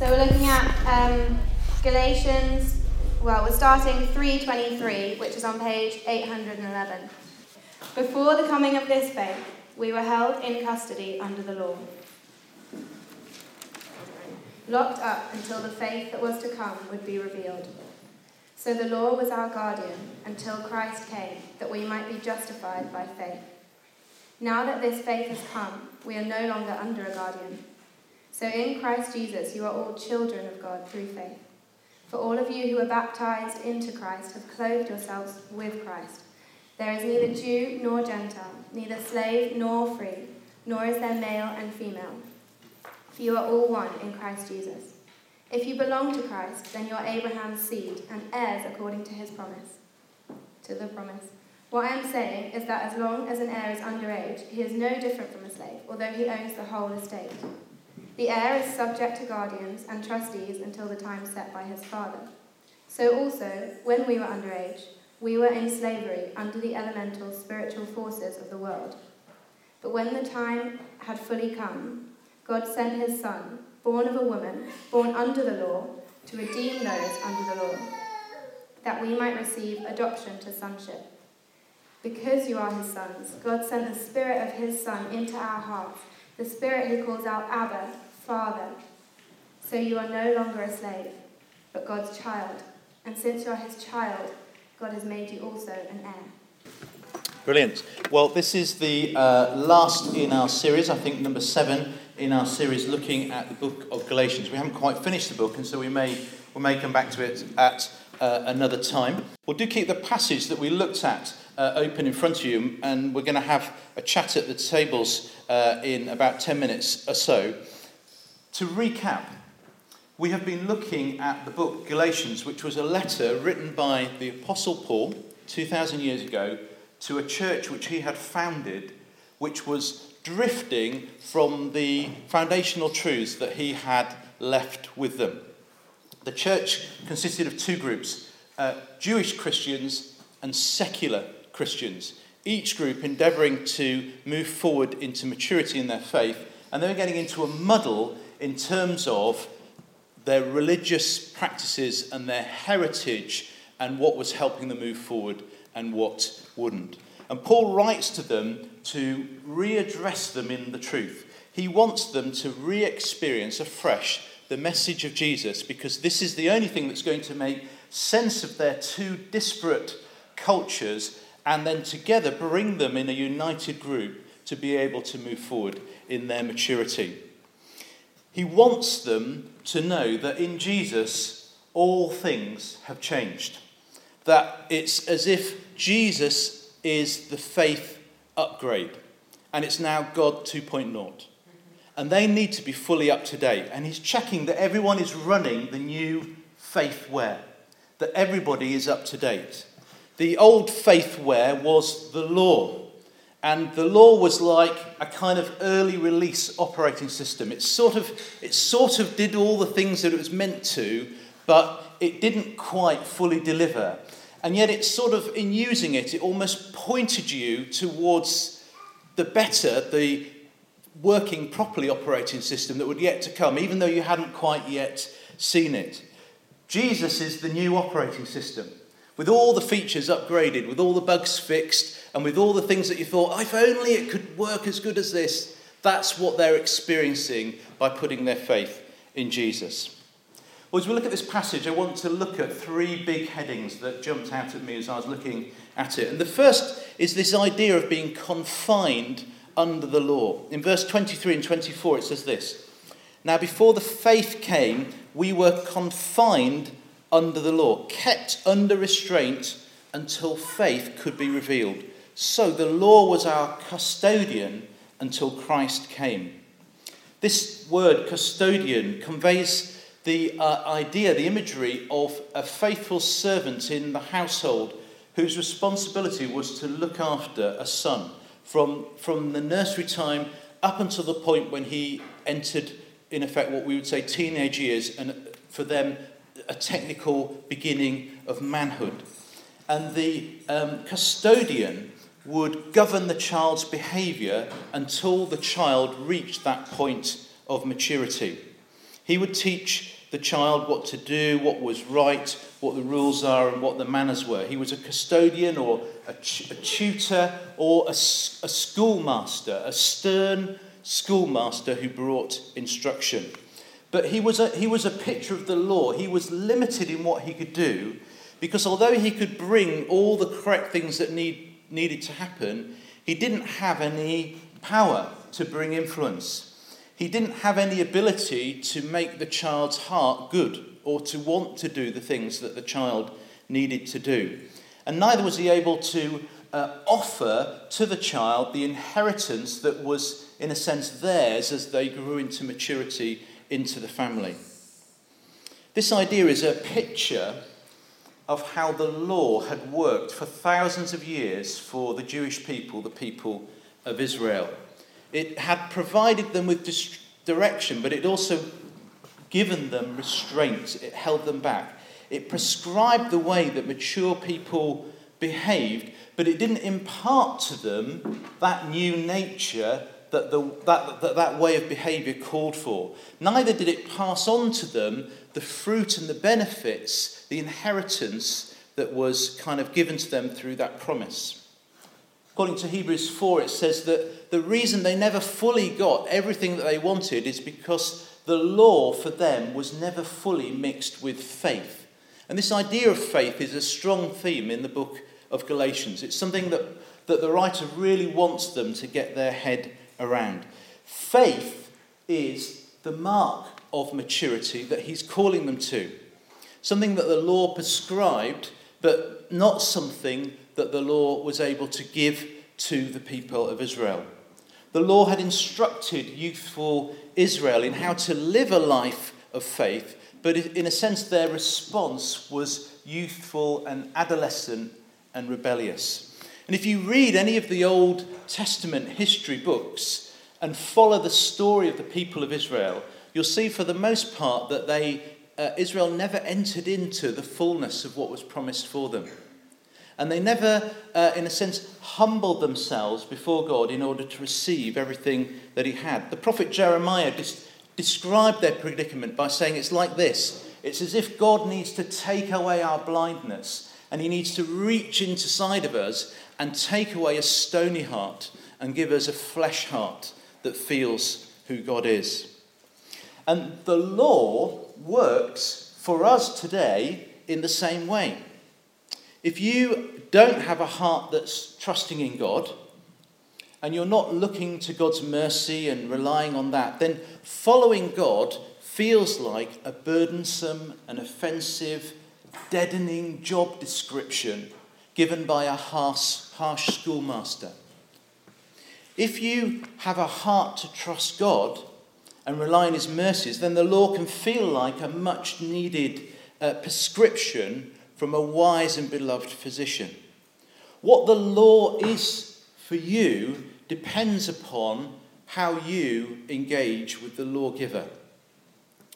So we're looking at um, Galatians, well, we're starting 323, which is on page 811. Before the coming of this faith, we were held in custody under the law, locked up until the faith that was to come would be revealed. So the law was our guardian until Christ came, that we might be justified by faith. Now that this faith has come, we are no longer under a guardian. So in Christ Jesus, you are all children of God through faith. For all of you who are baptized into Christ have clothed yourselves with Christ. There is neither Jew nor Gentile, neither slave nor free, nor is there male and female. For you are all one in Christ Jesus. If you belong to Christ, then you are Abraham's seed and heirs according to his promise. To the promise. What I am saying is that as long as an heir is underage, he is no different from a slave, although he owns the whole estate. The heir is subject to guardians and trustees until the time set by his father. So also, when we were underage, we were in slavery under the elemental spiritual forces of the world. But when the time had fully come, God sent his Son, born of a woman, born under the law, to redeem those under the law, that we might receive adoption to sonship. Because you are his sons, God sent the Spirit of his Son into our hearts, the Spirit who calls out, Abba, Father. So you are no longer a slave, but God's child. And since you are his child, God has made you also an heir. Brilliant. Well, this is the uh, last in our series, I think number seven in our series, looking at the book of Galatians. We haven't quite finished the book, and so we may, we may come back to it at uh, another time. We'll do keep the passage that we looked at uh, open in front of you, and we're going to have a chat at the tables uh, in about 10 minutes or so. To recap, we have been looking at the book Galatians, which was a letter written by the Apostle Paul 2,000 years ago to a church which he had founded, which was drifting from the foundational truths that he had left with them. The church consisted of two groups uh, Jewish Christians and secular Christians, each group endeavouring to move forward into maturity in their faith, and they were getting into a muddle in terms of their religious practices and their heritage and what was helping them move forward and what wouldn't. And Paul writes to them to readdress them in the truth. He wants them to re experience afresh the message of Jesus because this is the only thing that's going to make sense of their two disparate cultures and then together bring them in a united group to be able to move forward in their maturity. He wants them to know that in Jesus, all things have changed. That it's as if Jesus is the faith upgrade, and it's now God 2.0. And they need to be fully up to date. And he's checking that everyone is running the new faith ware, that everybody is up to date. The old faith ware was the law. And the law was like a kind of early release operating system. It sort of, it sort of did all the things that it was meant to, but it didn't quite fully deliver. And yet, it sort of, in using it, it almost pointed you towards the better, the working properly operating system that would yet to come, even though you hadn't quite yet seen it. Jesus is the new operating system, with all the features upgraded, with all the bugs fixed, and with all the things that you thought, if only it could work as good as this, that's what they're experiencing by putting their faith in Jesus. Well, as we look at this passage, I want to look at three big headings that jumped out at me as I was looking at it. And the first is this idea of being confined under the law. In verse 23 and 24, it says this Now, before the faith came, we were confined under the law, kept under restraint until faith could be revealed. So the law was our custodian until Christ came. This word, custodian, conveys the uh, idea, the imagery of a faithful servant in the household whose responsibility was to look after a son from, from the nursery time up until the point when he entered, in effect, what we would say teenage years, and for them, a technical beginning of manhood. And the um, custodian would govern the child's behaviour until the child reached that point of maturity. He would teach the child what to do, what was right, what the rules are, and what the manners were. He was a custodian or a, tutor or a, a schoolmaster, a stern schoolmaster who brought instruction. But he was, a, he was a picture of the law. He was limited in what he could do because although he could bring all the correct things that need, needed to happen, he didn't have any power to bring influence. He didn't have any ability to make the child's heart good or to want to do the things that the child needed to do. And neither was he able to uh, offer to the child the inheritance that was, in a sense, theirs as they grew into maturity into the family. This idea is a picture of how the law had worked for thousands of years for the Jewish people, the people of Israel. It had provided them with direction, but it also given them restraints. It held them back. It prescribed the way that mature people behaved, but it didn't impart to them that new nature that the, that, that, that way of behaviour called for. Neither did it pass on to them the fruit and the benefits, the inheritance that was kind of given to them through that promise. According to Hebrews 4, it says that the reason they never fully got everything that they wanted is because the law for them was never fully mixed with faith. And this idea of faith is a strong theme in the book of Galatians. It's something that, that the writer really wants them to get their head around. Faith is the mark of maturity that he's calling them to. Something that the law prescribed, but not something that the law was able to give to the people of Israel. The law had instructed youthful Israel in how to live a life of faith, but in a sense, their response was youthful and adolescent and rebellious. And if you read any of the Old Testament history books and follow the story of the people of Israel, you'll see for the most part that they, uh, Israel never entered into the fullness of what was promised for them. And they never, uh, in a sense, humbled themselves before God in order to receive everything that He had. The prophet Jeremiah dis- described their predicament by saying it's like this it's as if God needs to take away our blindness and He needs to reach inside of us and take away a stony heart and give us a flesh heart that feels who God is. And the law works for us today in the same way. If you don't have a heart that's trusting in God, and you're not looking to God's mercy and relying on that, then following God feels like a burdensome and offensive, deadening job description given by a harsh, harsh schoolmaster. If you have a heart to trust God and rely on His mercies, then the law can feel like a much needed uh, prescription from a wise and beloved physician. What the law is for you depends upon how you engage with the lawgiver.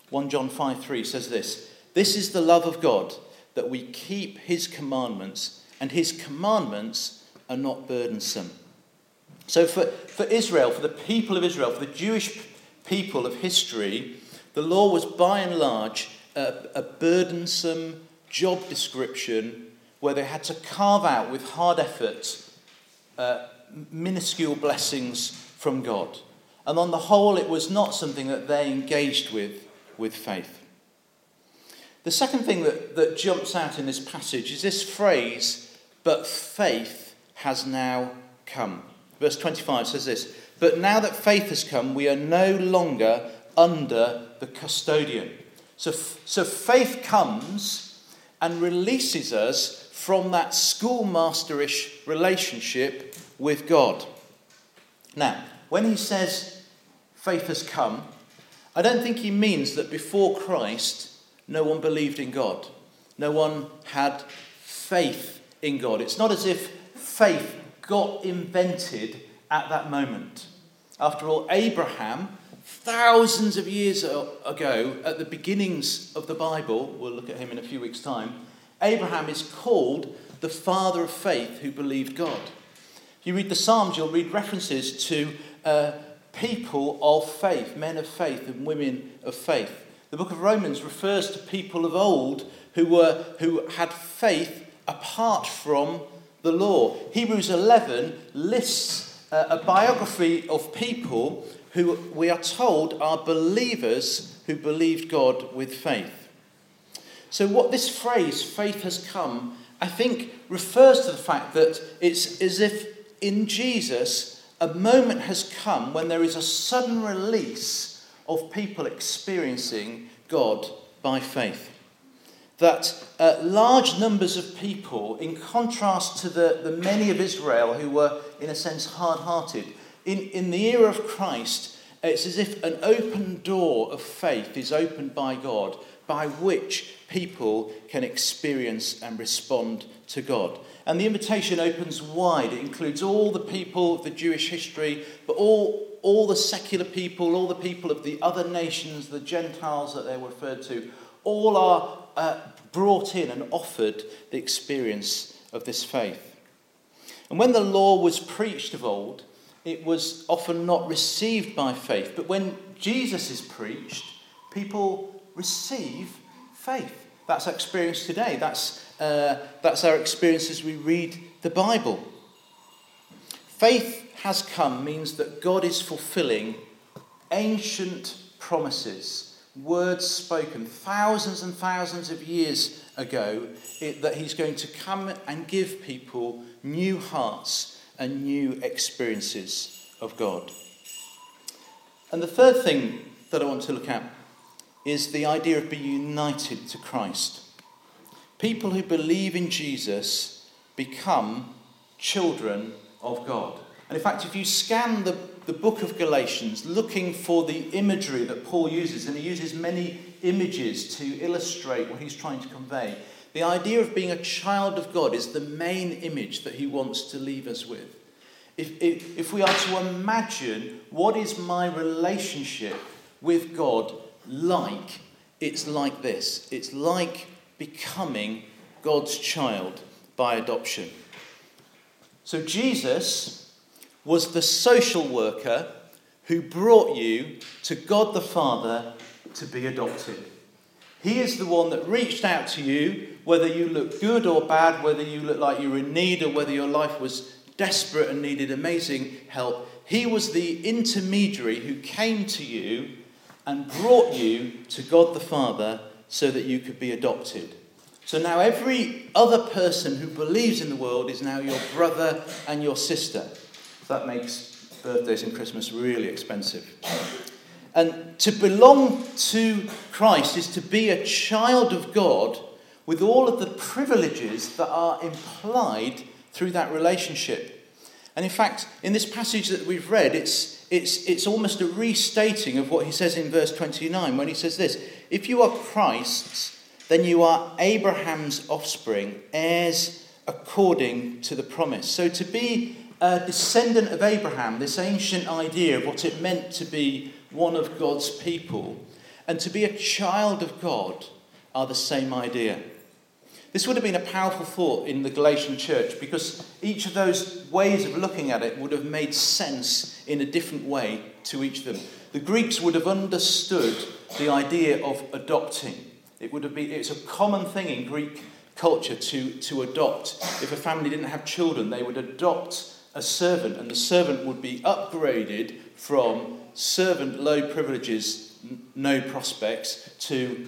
1 John 5 3 says this This is the love of God, that we keep his commandments, and his commandments are not burdensome. So, for, for Israel, for the people of Israel, for the Jewish people of history, the law was by and large a, a burdensome job description where they had to carve out with hard effort uh, minuscule blessings from God. And on the whole, it was not something that they engaged with with faith. The second thing that, that jumps out in this passage is this phrase, but faith has now come. Verse 25 says this But now that faith has come, we are no longer under the custodian. So, so faith comes and releases us from that schoolmasterish relationship with God. Now, when he says faith has come, I don't think he means that before Christ, no one believed in God. No one had faith in God. It's not as if faith got invented at that moment. After all, Abraham thousands of years ago, at the beginnings of the Bible, we'll look at him in a few weeks' time, Abraham is called the father of faith who believed God. If you read the Psalms, you'll read references to uh, people of faith, men of faith and women of faith. The book of Romans refers to people of old who, were, who had faith apart from the law. Hebrews 11 lists uh, a biography of people who we are told are believers who believed God with faith. So, what this phrase, faith has come, I think refers to the fact that it's as if in Jesus a moment has come when there is a sudden release of people experiencing God by faith. That uh, large numbers of people, in contrast to the, the many of Israel who were, in a sense, hard hearted, in, in the era of Christ, it's as if an open door of faith is opened by God by which people can experience and respond to God. And the invitation opens wide. It includes all the people of the Jewish history, but all, all the secular people, all the people of the other nations, the Gentiles that they're referred to, all are uh, brought in and offered the experience of this faith. And when the law was preached of old, it was often not received by faith. But when Jesus is preached, people receive faith. That's our experience today. That's, uh, that's our experience as we read the Bible. Faith has come means that God is fulfilling ancient promises, words spoken thousands and thousands of years ago, it, that He's going to come and give people new hearts and new experiences of God. And the third thing that I want to look at is the idea of being united to Christ. People who believe in Jesus become children of God. And in fact, if you scan the, the book of Galatians looking for the imagery that Paul uses, and he uses many images to illustrate what he's trying to convey, the idea of being a child of God is the main image that he wants to leave us with. If, if, if we are to imagine what is my relationship with God like, it's like this it's like becoming God's child by adoption. So Jesus was the social worker who brought you to God the Father to be adopted. He is the one that reached out to you, whether you look good or bad, whether you look like you were in need or whether your life was desperate and needed amazing help. He was the intermediary who came to you and brought you to God the Father so that you could be adopted. So now every other person who believes in the world is now your brother and your sister. That makes birthdays and Christmas really expensive. And to belong to Christ is to be a child of God with all of the privileges that are implied through that relationship. And in fact, in this passage that we've read, it's, it's, it's almost a restating of what he says in verse 29 when he says this If you are Christ's, then you are Abraham's offspring, heirs according to the promise. So to be a descendant of Abraham, this ancient idea of what it meant to be one of God's people, and to be a child of God are the same idea. This would have been a powerful thought in the Galatian church because each of those ways of looking at it would have made sense in a different way to each of them. The Greeks would have understood the idea of adopting. It would have been, it's a common thing in Greek culture to, to adopt. If a family didn't have children, they would adopt a servant, and the servant would be upgraded from servant, low privileges, no prospects, to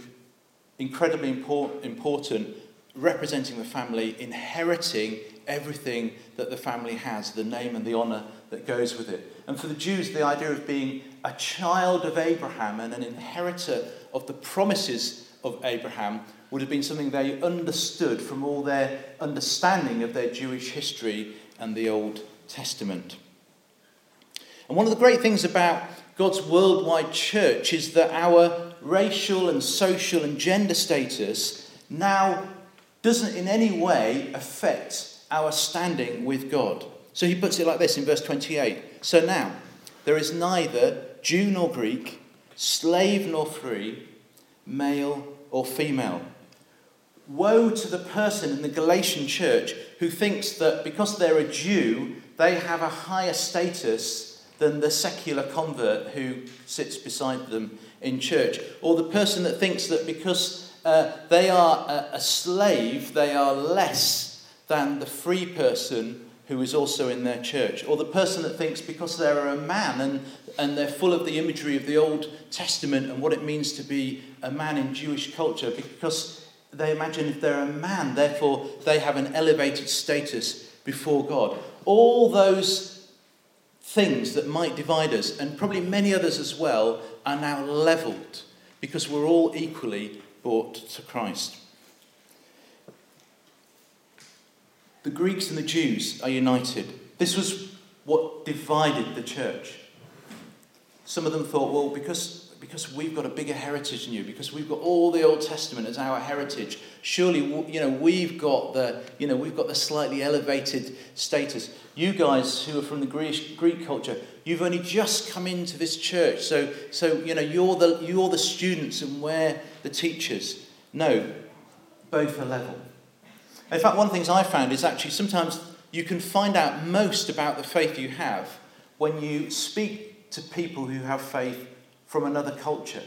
incredibly important, important representing the family, inheriting everything that the family has, the name and the honour that goes with it. And for the Jews, the idea of being a child of Abraham and an inheritor of the promises of Abraham would have been something they understood from all their understanding of their Jewish history and the Old Testament. And one of the great things about God's worldwide church is that our racial and social and gender status now doesn't in any way affect our standing with God. So he puts it like this in verse 28 So now, there is neither Jew nor Greek, slave nor free, male or female. Woe to the person in the Galatian church who thinks that because they're a Jew, they have a higher status than the secular convert who sits beside them in church, or the person that thinks that because uh, they are a, a slave, they are less than the free person who is also in their church, or the person that thinks because they're a man and, and they're full of the imagery of the Old Testament and what it means to be a man in Jewish culture, because they imagine if they're a man, therefore they have an elevated status before God. All those things that might divide us, and probably many others as well, are now leveled because we're all equally brought to Christ. The Greeks and the Jews are united. This was what divided the church. Some of them thought, well, because because we've got a bigger heritage than you, because we've got all the Old Testament as our heritage, surely you know we've got the you know we've got the slightly elevated status. You guys who are from the Greek, Greek culture, you've only just come into this church, so so you know you're the you're the students and we're the teachers. No, both are level. In fact, one of the things I found is actually sometimes you can find out most about the faith you have when you speak to people who have faith from another culture.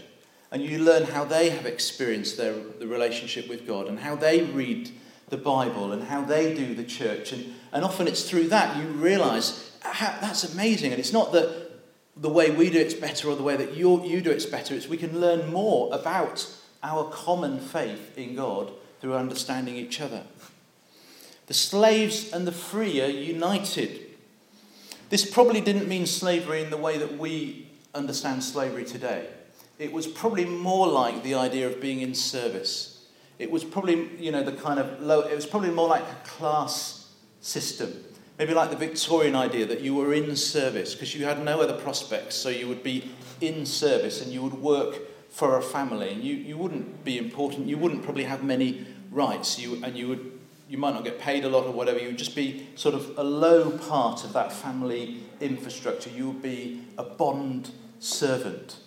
And you learn how they have experienced their the relationship with God and how they read the Bible and how they do the church. And, and often it's through that you realize how, that's amazing. And it's not that the way we do it's better or the way that you, you do it's better. It's we can learn more about our common faith in God through understanding each other. The slaves and the free are united. This probably didn't mean slavery in the way that we understand slavery today. It was probably more like the idea of being in service. It was probably, you know, the kind of low, it was probably more like a class system. Maybe like the Victorian idea that you were in service because you had no other prospects, so you would be in service and you would work for a family and you, you wouldn't be important, you wouldn't probably have many rights, you, and you would you might not get paid a lot or whatever, you would just be sort of a low part of that family infrastructure. You would be a bond servant.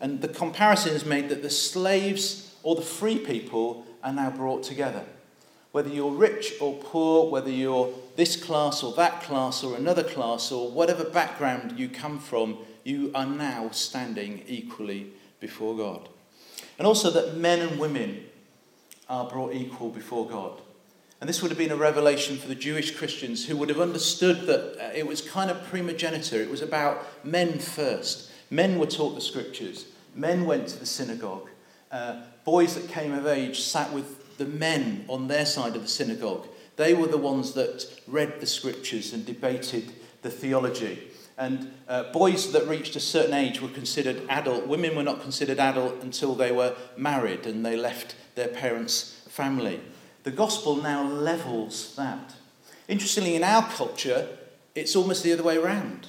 And the comparison is made that the slaves or the free people are now brought together. Whether you're rich or poor, whether you're this class or that class or another class or whatever background you come from, you are now standing equally before God. And also that men and women are brought equal before God. And this would have been a revelation for the Jewish Christians who would have understood that uh, it was kind of primogeniture. It was about men first. Men were taught the scriptures, men went to the synagogue. Uh, boys that came of age sat with the men on their side of the synagogue. They were the ones that read the scriptures and debated the theology. And uh, boys that reached a certain age were considered adult. Women were not considered adult until they were married and they left their parents' family. The gospel now levels that. Interestingly, in our culture, it's almost the other way around.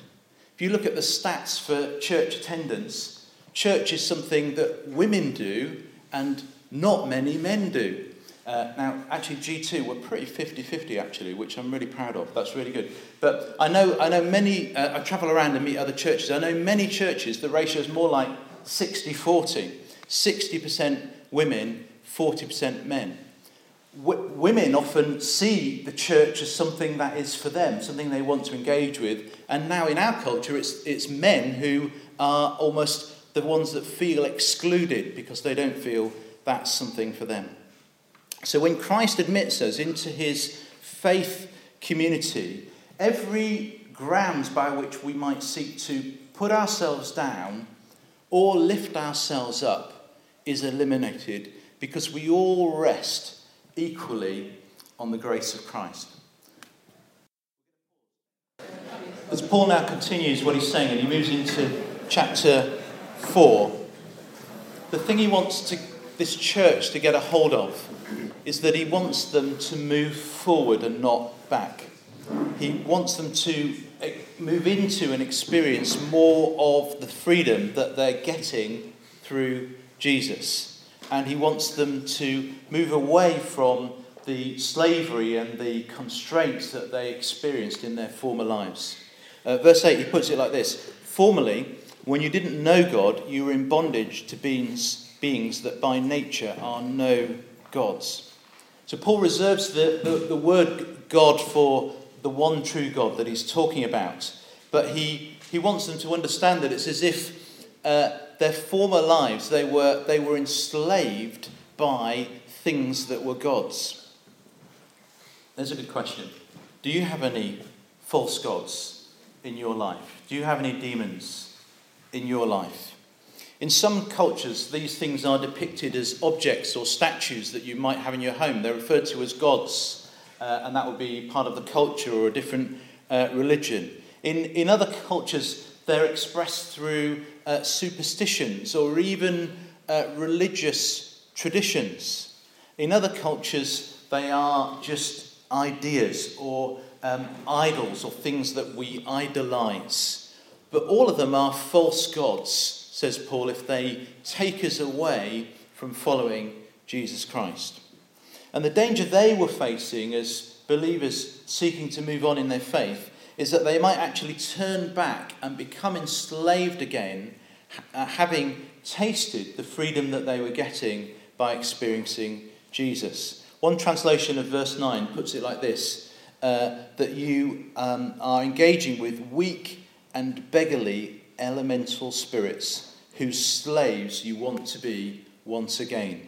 If you look at the stats for church attendance, church is something that women do and not many men do. Uh, now, actually, G2 were pretty 50 50, actually, which I'm really proud of. That's really good. But I know, I know many, uh, I travel around and meet other churches. I know many churches, the ratio is more like 60 40. 60% women, 40% men w- women often see the church as something that is for them, something they want to engage with. And now in our culture, it's, it's men who are almost the ones that feel excluded because they don't feel that's something for them. So when Christ admits us into his faith community, every ground by which we might seek to put ourselves down or lift ourselves up is eliminated because we all rest equally on the grace of Christ. As Paul now continues what he's saying and he moves into chapter 4, the thing he wants to, this church to get a hold of is that he wants them to move forward and not back. He wants them to eh, move into and experience more of the freedom that they're getting through Jesus and he wants them to move away from the slavery and the constraints that they experienced in their former lives. Uh, verse 8, he puts it like this Formerly, when you didn't know God, you were in bondage to beings, beings that by nature are no gods. So Paul reserves the, the, the word God for the one true God that he's talking about, but he he wants them to understand that it's as if uh, their former lives, they were, they were enslaved by things that were gods. There's a good question. Do you have any false gods in your life? Do you have any demons in your life? In some cultures, these things are depicted as objects or statues that you might have in your home. They're referred to as gods, uh, and that would be part of the culture or a different uh, religion. In, in other cultures, they're expressed through uh, superstitions or even uh, religious traditions. In other cultures, they are just ideas or um, idols or things that we idolize. But all of them are false gods, says Paul, if they take us away from following Jesus Christ. And the danger they were facing as believers seeking to move on in their faith is that they might actually turn back and become enslaved again, uh, having tasted the freedom that they were getting by experiencing Jesus. One translation of verse 9 puts it like this uh, that you um, are engaging with weak and beggarly elemental spirits whose slaves you want to be once again.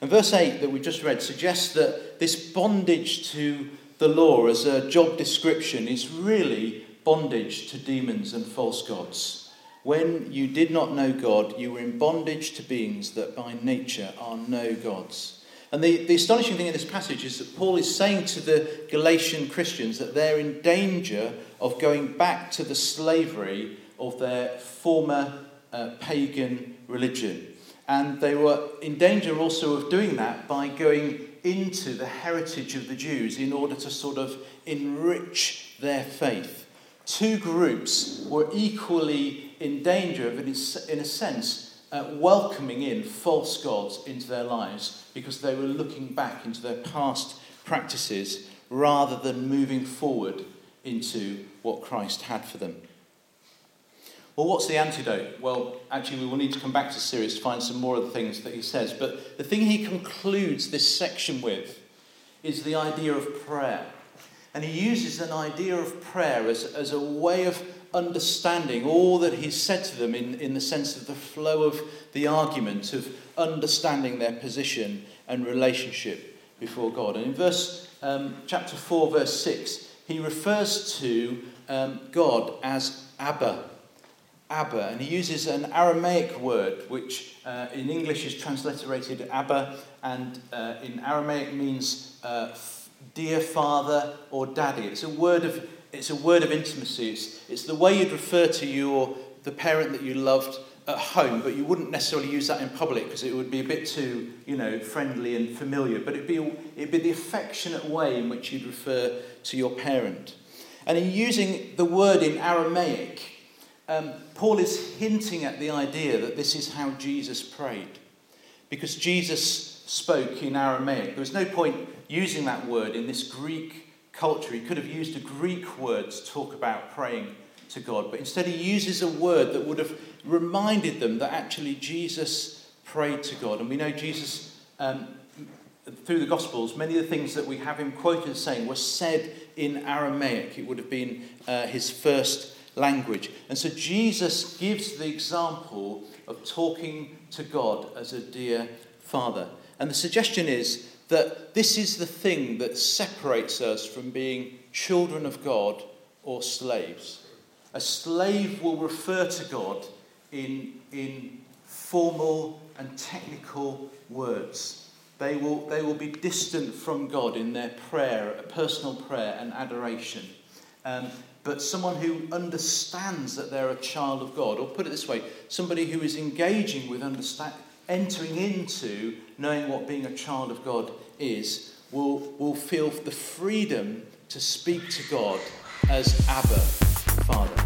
And verse 8 that we just read suggests that this bondage to the law as a job description is really bondage to demons and false gods. When you did not know God, you were in bondage to beings that by nature are no gods. And the, the astonishing thing in this passage is that Paul is saying to the Galatian Christians that they're in danger of going back to the slavery of their former uh, pagan religion. And they were in danger also of doing that by going into the heritage of the Jews in order to sort of enrich their faith. Two groups were equally in danger of, in a sense, uh, welcoming in false gods into their lives because they were looking back into their past practices rather than moving forward into what Christ had for them. Well, what's the antidote? Well, actually, we will need to come back to series to find some more of the things that he says. But the thing he concludes this section with is the idea of prayer. And he uses an idea of prayer as, as a way of understanding all that he's said to them in, in the sense of the flow of the argument, of understanding their position and relationship before God. And in verse um, chapter 4, verse 6, he refers to um, God as Abba. Abba, and he uses an Aramaic word which uh, in English is transliterated Abba, and uh, in Aramaic means uh, dear father or daddy. It's a word of, it's a word of intimacy. It's, it's the way you'd refer to your, the parent that you loved at home, but you wouldn't necessarily use that in public because it would be a bit too, you know, friendly and familiar. But it'd be, it'd be the affectionate way in which you'd refer to your parent. And in using the word in Aramaic, um, Paul is hinting at the idea that this is how Jesus prayed. Because Jesus spoke in Aramaic. There was no point using that word in this Greek culture. He could have used a Greek word to talk about praying to God, but instead he uses a word that would have reminded them that actually Jesus prayed to God. And we know Jesus, um, through the Gospels, many of the things that we have him quoted saying were said in Aramaic. It would have been uh, his first language. And so Jesus gives the example of talking to God as a dear father. And the suggestion is that this is the thing that separates us from being children of God or slaves. A slave will refer to God in, in formal and technical words. They will, they will be distant from God in their prayer, personal prayer and adoration. Um, but someone who understands that they're a child of God. Or put it this way, somebody who is engaging with understand, entering into knowing what being a child of God is, will, will feel the freedom to speak to God as Abba, Father.